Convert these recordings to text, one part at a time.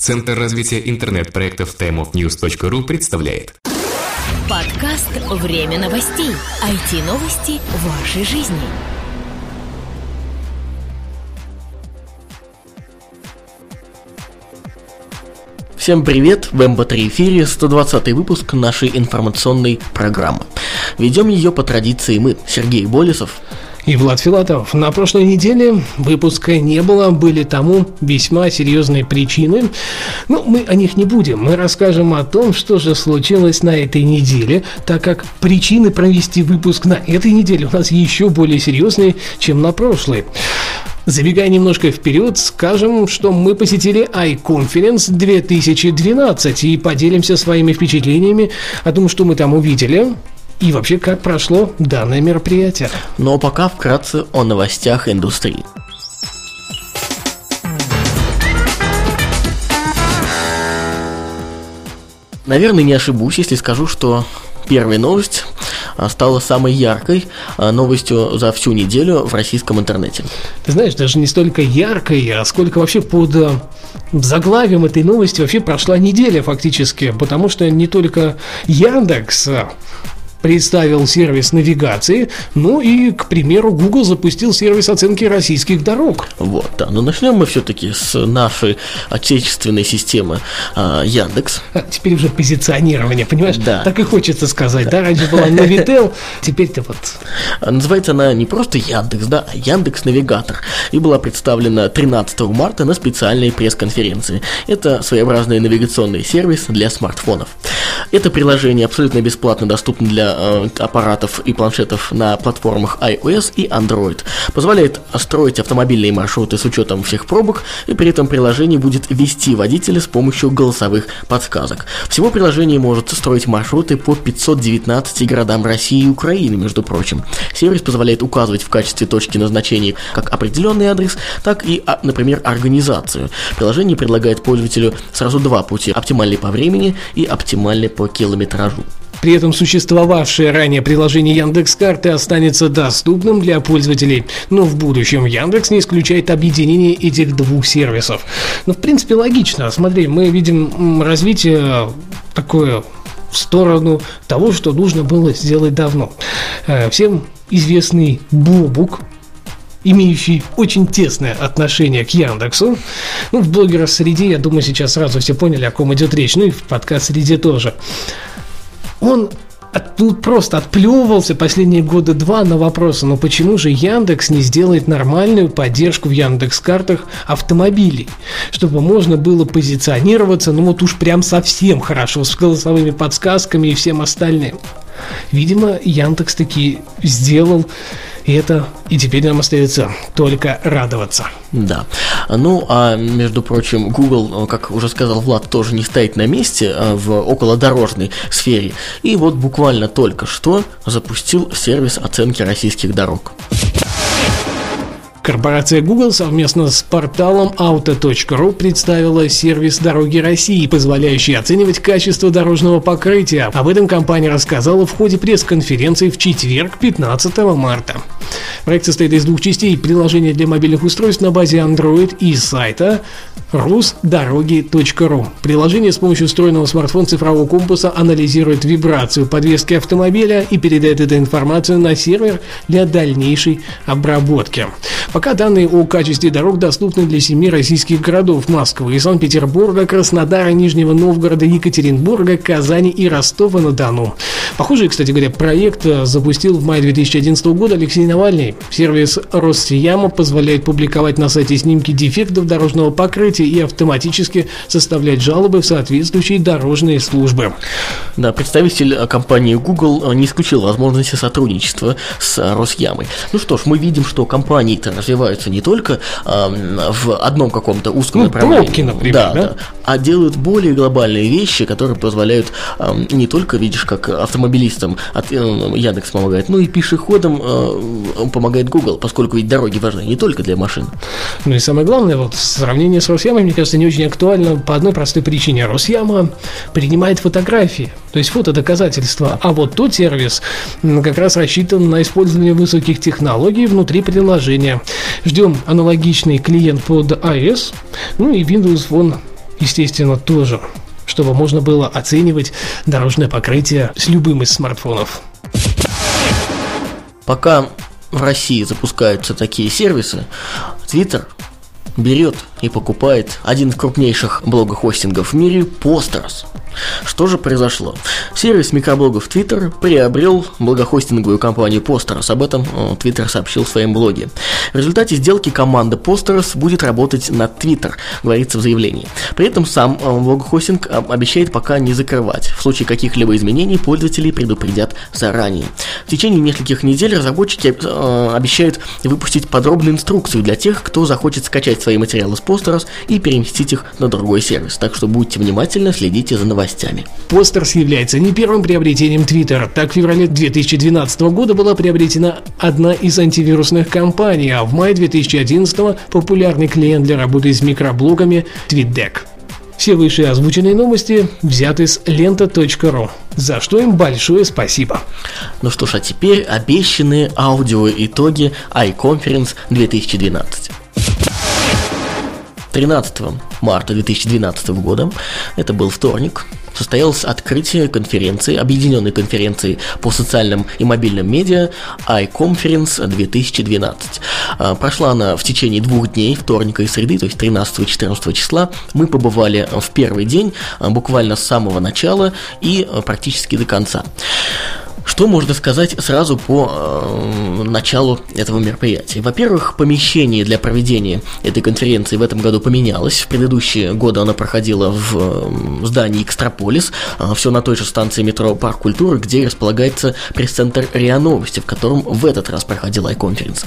Центр развития интернет-проектов timeofnews.ru представляет Подкаст «Время новостей». IT-новости вашей жизни. Всем привет! В МБ3 эфире 120 выпуск нашей информационной программы. Ведем ее по традиции мы, Сергей Болесов и Влад Филатов. На прошлой неделе выпуска не было, были тому весьма серьезные причины. Но мы о них не будем. Мы расскажем о том, что же случилось на этой неделе, так как причины провести выпуск на этой неделе у нас еще более серьезные, чем на прошлой. Забегая немножко вперед, скажем, что мы посетили iConference 2012 и поделимся своими впечатлениями о том, что мы там увидели, и вообще как прошло данное мероприятие. Но пока вкратце о новостях индустрии. Наверное, не ошибусь, если скажу, что первая новость а, стала самой яркой а, новостью за всю неделю в российском интернете. Ты знаешь, даже не столько яркой, а сколько вообще под а, заглавием этой новости вообще прошла неделя фактически, потому что не только Яндекс представил сервис навигации, ну и, к примеру, Google запустил сервис оценки российских дорог. Вот, да. Но начнем мы все-таки с нашей отечественной системы а, Яндекс. А, теперь уже позиционирование, понимаешь? Да. Так и хочется сказать, да? Раньше была Navitel, теперь-то вот... Называется она не просто Яндекс, да, а Яндекс Навигатор. И была представлена 13 марта на специальной пресс-конференции. Это своеобразный навигационный сервис для смартфонов. Это приложение абсолютно бесплатно доступно для э, аппаратов и планшетов на платформах iOS и Android. Позволяет строить автомобильные маршруты с учетом всех пробок, и при этом приложение будет вести водителя с помощью голосовых подсказок. Всего приложение может строить маршруты по 519 городам России и Украины, между прочим. Сервис позволяет указывать в качестве точки назначения как определенный адрес, так и, а, например, организацию. Приложение предлагает пользователю сразу два пути – оптимальный по времени и оптимальный по километражу. При этом существовавшее ранее приложение Яндекс Карты останется доступным для пользователей, но в будущем Яндекс не исключает объединение этих двух сервисов. Ну, в принципе логично. Смотри, мы видим развитие такое в сторону того, что нужно было сделать давно. Э, всем известный Бобук, имеющий очень тесное отношение к Яндексу. Ну, в блогерах среде, я думаю, сейчас сразу все поняли, о ком идет речь. Ну и в подкаст среде тоже он тут просто отплевывался последние годы два на вопросы, но почему же Яндекс не сделает нормальную поддержку в Яндекс картах автомобилей, чтобы можно было позиционироваться, ну вот уж прям совсем хорошо, с голосовыми подсказками и всем остальным. Видимо, Яндекс таки сделал это, и теперь нам остается только радоваться. Да. Ну, а между прочим, Google, как уже сказал Влад, тоже не стоит на месте а, в околодорожной сфере. И вот буквально только что запустил сервис оценки российских дорог. Корпорация Google совместно с порталом auto.ru представила сервис «Дороги России», позволяющий оценивать качество дорожного покрытия. Об этом компания рассказала в ходе пресс-конференции в четверг, 15 марта. Проект состоит из двух частей – приложения для мобильных устройств на базе Android и сайта rusdороги.ru. Приложение с помощью встроенного смартфона цифрового компаса анализирует вибрацию подвески автомобиля и передает эту информацию на сервер для дальнейшей обработки. Пока данные о качестве дорог доступны для семи российских городов – Москвы, Санкт-Петербурга, Краснодара, Нижнего Новгорода, Екатеринбурга, Казани и Ростова-на-Дону. Похожий, кстати говоря, проект запустил в мае 2011 года Алексей Навальный. Сервис Росияма позволяет публиковать на сайте снимки дефектов дорожного покрытия и автоматически составлять жалобы в соответствующие дорожные службы. Да, представитель компании Google не исключил возможности сотрудничества с Росямой. Ну что ж, мы видим, что компании-то развиваются не только э, в одном каком-то узком ну, направлении, пробки, например, да, да? да, а делают более глобальные вещи, которые позволяют э, не только, видишь, как автомобилистам от, э, Яндекс помогает, но и пешеходам э, помогает Google, поскольку ведь дороги важны не только для машин. Ну и самое главное, вот сравнение с Росямой, мне кажется, не очень актуально по одной простой причине. Росяма принимает фотографии, то есть фотодоказательства, а вот тот сервис как раз рассчитан на использование высоких технологий внутри приложения. Ждем аналогичный клиент под iOS, ну и Windows Phone естественно, тоже, чтобы можно было оценивать дорожное покрытие с любым из смартфонов. Пока в России запускаются такие сервисы, Twitter берет и покупает один из крупнейших блогохостингов в мире Posters. Что же произошло? Сервис микроблогов Twitter приобрел блогохостинговую компанию Posters. Об этом э, Twitter сообщил в своем блоге. В результате сделки команда Posters будет работать над Twitter, говорится в заявлении. При этом сам э, блогохостинг обещает пока не закрывать. В случае каких-либо изменений пользователей предупредят заранее. В течение нескольких недель разработчики э, обещают выпустить подробную инструкцию для тех, кто захочет скачать свои материалы с Posters и переместить их на другой сервис. Так что будьте внимательны, следите за новостями. Постерс является не первым приобретением Twitter. Так, в феврале 2012 года была приобретена одна из антивирусных компаний, а в мае 2011 популярный клиент для работы с микроблогами TweetDeck. Все вышеозвученные озвученные новости взяты с лента.ру, за что им большое спасибо. Ну что ж, а теперь обещанные аудиоитоги iConference 2012. 13 марта 2012 года, это был вторник, состоялось открытие конференции, объединенной конференции по социальным и мобильным медиа iConference 2012. А, прошла она в течение двух дней, вторника и среды, то есть 13 и 14 числа. Мы побывали в первый день, а, буквально с самого начала и а, практически до конца. Что можно сказать сразу по э, началу этого мероприятия? Во-первых, помещение для проведения этой конференции в этом году поменялось. В предыдущие годы она проходила в э, здании Экстраполис, э, все на той же станции метро Парк культуры, где располагается пресс-центр РИА Новости, в котором в этот раз проходил iConference.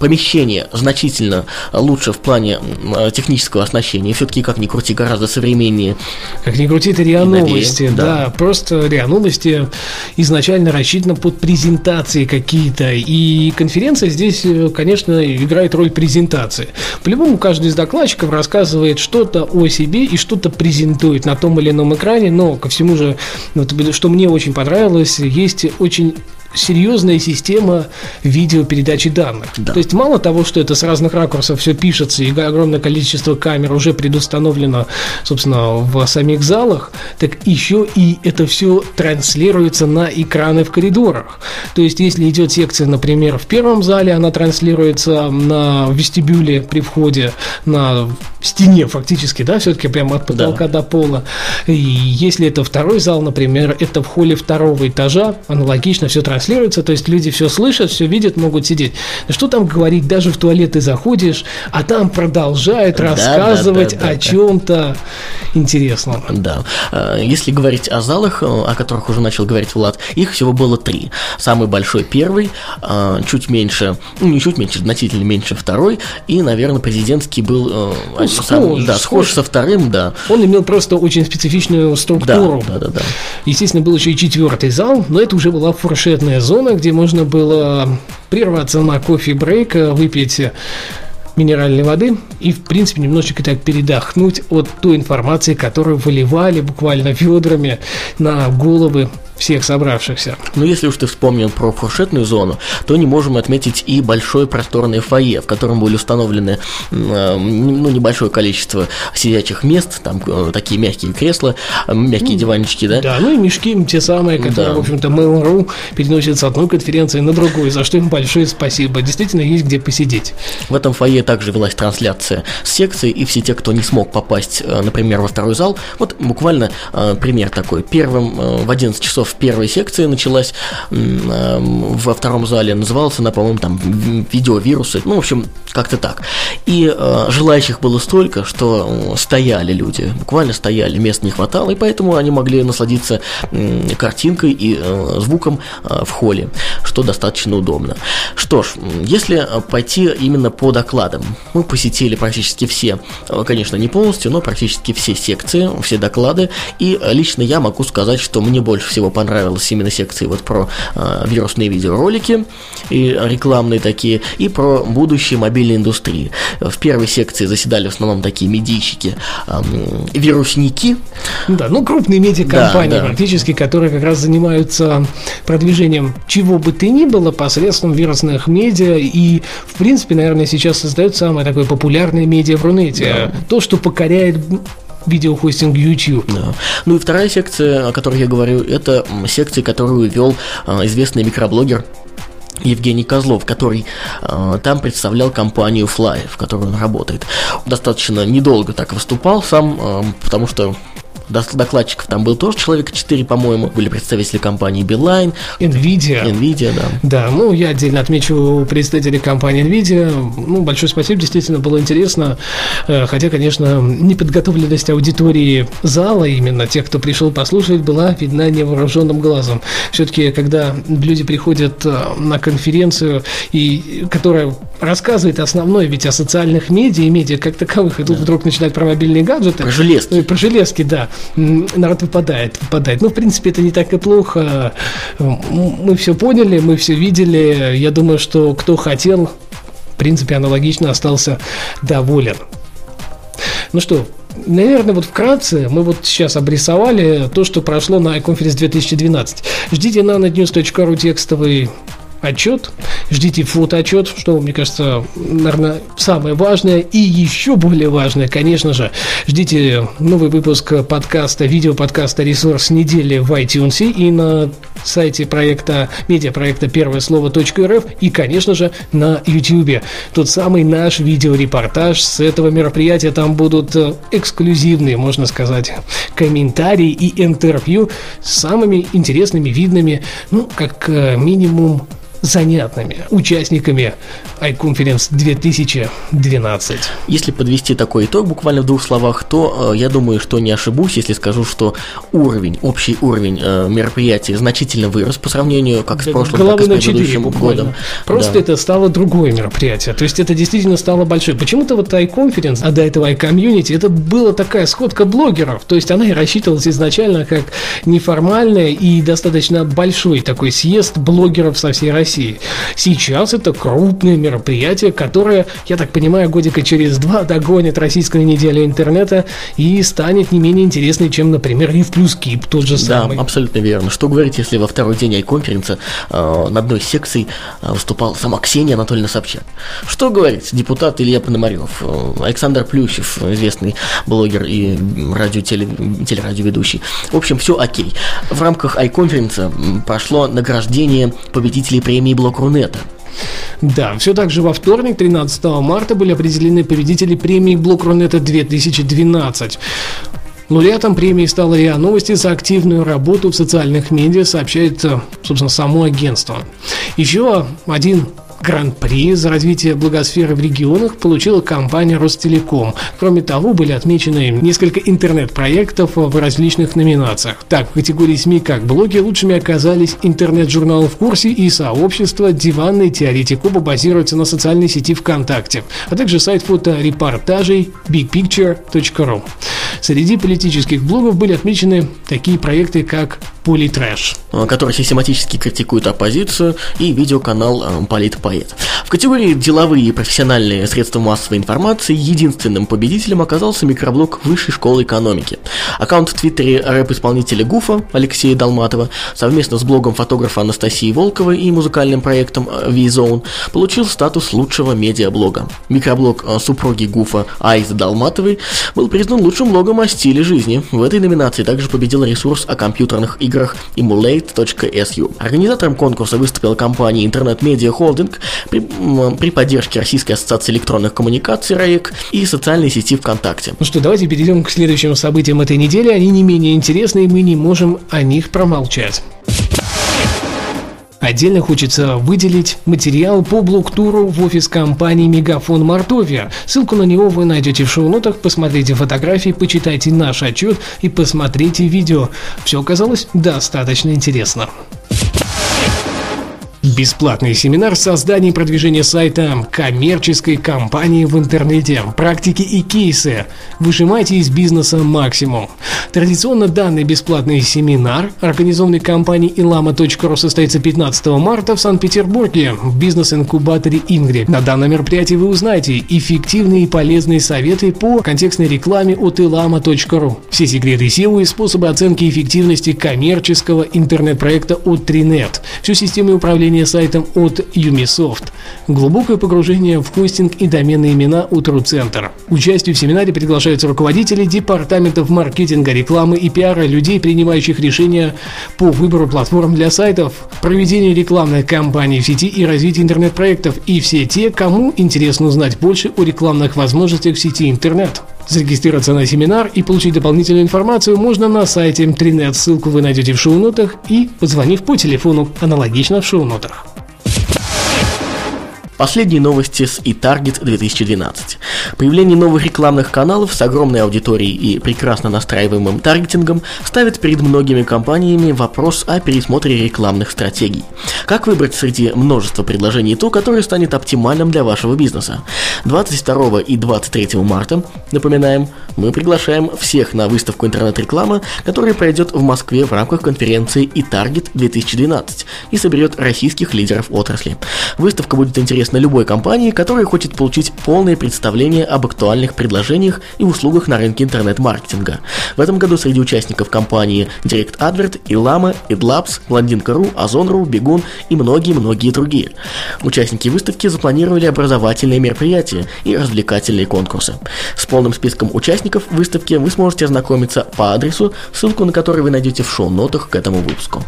Помещение значительно лучше в плане э, технического оснащения, все-таки, как ни крути, гораздо современнее. Как ни крути, это РИА Новости, да. да, просто РИА Новости изначально рассчитана под презентации какие-то. И конференция здесь, э, конечно, играет роль презентации. По-любому каждый из докладчиков рассказывает что-то о себе и что-то презентует на том или ином экране, но ко всему же, вот, что мне очень понравилось, есть очень серьезная система видеопередачи данных. Да. То есть мало того, что это с разных ракурсов все пишется, и огромное количество камер уже предустановлено, собственно, в самих залах, так еще и это все транслируется на экраны в коридорах. То есть если идет секция, например, в первом зале, она транслируется на вестибюле при входе, на стене фактически, да, все-таки прямо от потолка да. до пола. И если это второй зал, например, это в холле второго этажа, аналогично все транслируется транслируется, то есть люди все слышат, все видят, могут сидеть. Что там говорить, даже в туалет ты заходишь, а там продолжают да, рассказывать да, да, о чем-то интересном. Да. А, если говорить о залах, о которых уже начал говорить Влад, их всего было три. Самый большой первый, а, чуть меньше, ну не чуть меньше, значительно меньше второй, и, наверное, президентский был э, ну, схож, сам, да, схож, схож со вторым, да. Он имел просто очень специфичную структуру. Да, да, да, да. Естественно, был еще и четвертый зал, но это уже была фуршетная свободная зона, где можно было прерваться на кофе-брейк, выпить минеральной воды и, в принципе, немножечко так передохнуть от той информации, которую выливали буквально ведрами на головы всех собравшихся. Но если уж ты вспомнил про фуршетную зону, то не можем отметить и большое просторное фойе, в котором были установлены э, ну, небольшое количество сидячих мест, там э, такие мягкие кресла, э, мягкие ну, диванчики, да? Да, ну и мешки те самые, которые, да. в общем-то, Mail.ru переносят с одной конференции на другую, за что им большое спасибо. Действительно, есть где посидеть. В этом фойе также велась трансляция с секции, и все те, кто не смог попасть, например, во второй зал, вот буквально пример такой. Первым в 11 часов в первой секции началась, во втором зале назывался она, по-моему, там видеовирусы, ну, в общем, как-то так. И э, желающих было столько, что стояли люди, буквально стояли, мест не хватало, и поэтому они могли насладиться картинкой и э, звуком э, в холле, что достаточно удобно. Что ж, если пойти именно по докладам, мы посетили практически все, конечно, не полностью, но практически все секции, все доклады, и лично я могу сказать, что мне больше всего понравилось понравилась именно секции вот про э, вирусные видеоролики и рекламные такие, и про будущее мобильной индустрии. В первой секции заседали в основном такие медийщики, э, вирусники. Да, ну крупные медиакомпании да, да. практически, которые как раз занимаются продвижением чего бы ты ни было посредством вирусных медиа и, в принципе, наверное, сейчас создают самое такое популярное медиа в Рунете. Да. То, что покоряет видеохостинг YouTube. Да. Ну и вторая секция, о которой я говорю, это секция, которую вел а, известный микроблогер Евгений Козлов, который э, там представлял компанию Fly, в которой он работает. Достаточно недолго так выступал сам, э, потому что докладчиков там был тоже человек 4, по-моему. Были представители компании Beeline. Nvidia. Nvidia, да. Да, ну, я отдельно отмечу представителей компании Nvidia. Ну, большое спасибо, действительно было интересно. Э, хотя, конечно, неподготовленность аудитории зала, именно тех, кто пришел послушать, была видна невооруженным глазом. Все-таки, когда люди приходят э, на конференцию, и, которая рассказывает основное ведь о социальных медиа и медиа как таковых, и тут да. вдруг начинает про мобильные гаджеты. Про железки. Ну, про железки, да народ выпадает, выпадает. Ну, в принципе, это не так и плохо. Мы все поняли, мы все видели. Я думаю, что кто хотел, в принципе, аналогично остался доволен. Ну что, Наверное, вот вкратце мы вот сейчас обрисовали то, что прошло на iConference 2012. Ждите на nanonews.ru текстовый отчет, ждите фотоотчет, что, мне кажется, наверное, самое важное. И еще более важное, конечно же, ждите новый выпуск подкаста, видеоподкаста «Ресурс недели» в iTunes и на сайте проекта, медиапроекта «Первое слово .рф» и, конечно же, на YouTube. Тот самый наш видеорепортаж с этого мероприятия. Там будут э, эксклюзивные, можно сказать, комментарии и интервью с самыми интересными, видными, ну, как э, минимум, занятными участниками iConference 2012. Если подвести такой итог буквально в двух словах, то э, я думаю, что не ошибусь, если скажу, что уровень, общий уровень э, мероприятия значительно вырос по сравнению как с прошлым, так и с предыдущим годом. Просто да. это стало другое мероприятие, то есть это действительно стало большое. Почему-то вот iConference, а до этого iCommunity, это была такая сходка блогеров, то есть она и рассчитывалась изначально как неформальная и достаточно большой такой съезд блогеров со всей России России. Сейчас это крупное мероприятие, которое, я так понимаю, годика через два догонит российскую неделю интернета и станет не менее интересной, чем, например, в плюс Кип тот же самый. Да, абсолютно верно. Что говорить, если во второй день iConference э, на одной секции э, выступал сама Ксения Анатольевна Собчак. Что говорить, депутат Илья Пономарев, э, Александр Плющев, известный блогер и радио, теле, телерадиоведущий. В общем, все окей. В рамках iConference прошло награждение победителей премии премии Блок Рунета. Да, все так же во вторник, 13 марта, были определены победители премии Блок Рунета 2012. Лауреатом премии стала РИА Новости за активную работу в социальных медиа, сообщает, собственно, само агентство. Еще один Гран-при за развитие благосферы в регионах получила компания Ростелеком. Кроме того, были отмечены несколько интернет-проектов в различных номинациях. Так, в категории СМИ как блоги лучшими оказались интернет-журнал «В курсе» и сообщество «Диванный теоретик». Оба базируются на социальной сети ВКонтакте, а также сайт фоторепортажей bigpicture.ru. Среди политических блогов были отмечены такие проекты, как Политрэш, который систематически критикует оппозицию, и видеоканал э, Политпоэт. В категории «Деловые и профессиональные средства массовой информации» единственным победителем оказался микроблог Высшей школы экономики. Аккаунт в Твиттере рэп-исполнителя Гуфа Алексея Долматова совместно с блогом фотографа Анастасии Волковой и музыкальным проектом э, V-Zone получил статус лучшего медиаблога. Микроблог супруги Гуфа Айза Долматовой был признан лучшим блогом о стиле жизни. В этой номинации также победил ресурс о компьютерных играх играх emulate.su. Организатором конкурса выступила компания Интернет Медиа Холдинг при, при поддержке Российской ассоциации электронных коммуникаций РАЭК и социальной сети ВКонтакте. Ну что, давайте перейдем к следующим событиям этой недели. Они не менее интересны, и мы не можем о них промолчать. Отдельно хочется выделить материал по блоктуру в офис компании Мегафон Мартовия. Ссылку на него вы найдете в шоу-нотах, посмотрите фотографии, почитайте наш отчет и посмотрите видео. Все оказалось достаточно интересно. Бесплатный семинар создания и продвижения сайта коммерческой компании в интернете. Практики и кейсы. Выжимайте из бизнеса максимум. Традиционно данный бесплатный семинар, организованный компанией ilama.ru, состоится 15 марта в Санкт-Петербурге в бизнес-инкубаторе Ингри. На данном мероприятии вы узнаете эффективные и полезные советы по контекстной рекламе от ilama.ru. Все секреты SEO и способы оценки эффективности коммерческого интернет-проекта от Trinet. Всю систему управления сайтом от Umisoft. Глубокое погружение в хостинг и доменные имена у Тру-центр. Участию в семинаре приглашаются руководители департаментов маркетинга, рекламы и пиара, людей, принимающих решения по выбору платформ для сайтов, проведению рекламных кампаний в сети и развитию интернет-проектов, и все те, кому интересно узнать больше о рекламных возможностях в сети интернет. Зарегистрироваться на семинар и получить дополнительную информацию можно на сайте Trinet. Ссылку вы найдете в шоу-нотах и позвонив по телефону, аналогично в шоу-нотах. Последние новости с eTarget 2012. Появление новых рекламных каналов с огромной аудиторией и прекрасно настраиваемым таргетингом ставит перед многими компаниями вопрос о пересмотре рекламных стратегий. Как выбрать среди множества предложений то, которое станет оптимальным для вашего бизнеса? 22 и 23 марта, напоминаем, мы приглашаем всех на выставку интернет-рекламы, которая пройдет в Москве в рамках конференции eTarget 2012 и соберет российских лидеров отрасли. Выставка будет интересна на любой компании, которая хочет получить полное представление об актуальных предложениях и услугах на рынке интернет-маркетинга. В этом году среди участников компании Direct Advert, Ilama, Edlabs, Блондинка.ру, Озон.ру, Бегун и многие-многие другие. Участники выставки запланировали образовательные мероприятия и развлекательные конкурсы. С полным списком участников выставки вы сможете ознакомиться по адресу, ссылку на который вы найдете в шоу-нотах к этому выпуску.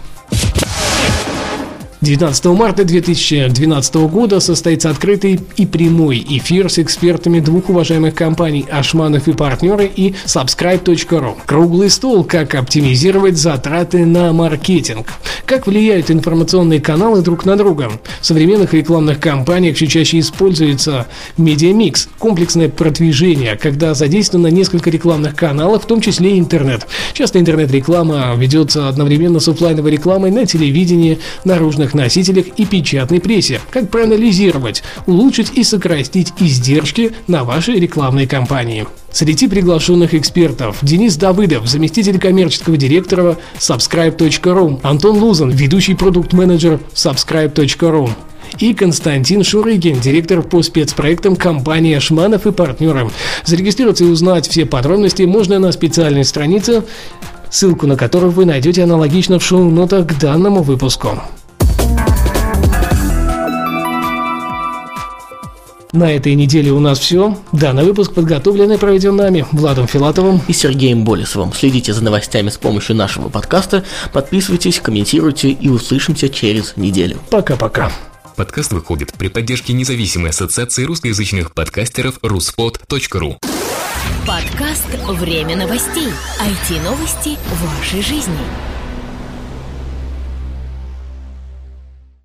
19 марта 2012 года состоится открытый и прямой эфир с экспертами двух уважаемых компаний Ашманов и партнеры и Subscribe.ru. Круглый стол, как оптимизировать затраты на маркетинг. Как влияют информационные каналы друг на друга. В современных рекламных кампаниях все чаще используется медиамикс, комплексное продвижение, когда задействовано несколько рекламных каналов, в том числе и интернет. Часто интернет-реклама ведется одновременно с офлайновой рекламой на телевидении, наружных электронных носителях и печатной прессе. Как проанализировать, улучшить и сократить издержки на вашей рекламной кампании. Среди приглашенных экспертов Денис Давыдов, заместитель коммерческого директора Subscribe.ru, Антон Лузан, ведущий продукт-менеджер Subscribe.ru, и Константин Шурыгин, директор по спецпроектам компании «Шманов и партнеры». Зарегистрироваться и узнать все подробности можно на специальной странице, ссылку на которую вы найдете аналогично в шоу-нотах к данному выпуску. На этой неделе у нас все. Данный выпуск подготовлен и проведен нами, Владом Филатовым и Сергеем Болесовым. Следите за новостями с помощью нашего подкаста, подписывайтесь, комментируйте и услышимся через неделю. Пока-пока. Подкаст выходит при поддержке независимой ассоциации русскоязычных подкастеров ruspod.ru Подкаст «Время новостей». IT-новости вашей жизни.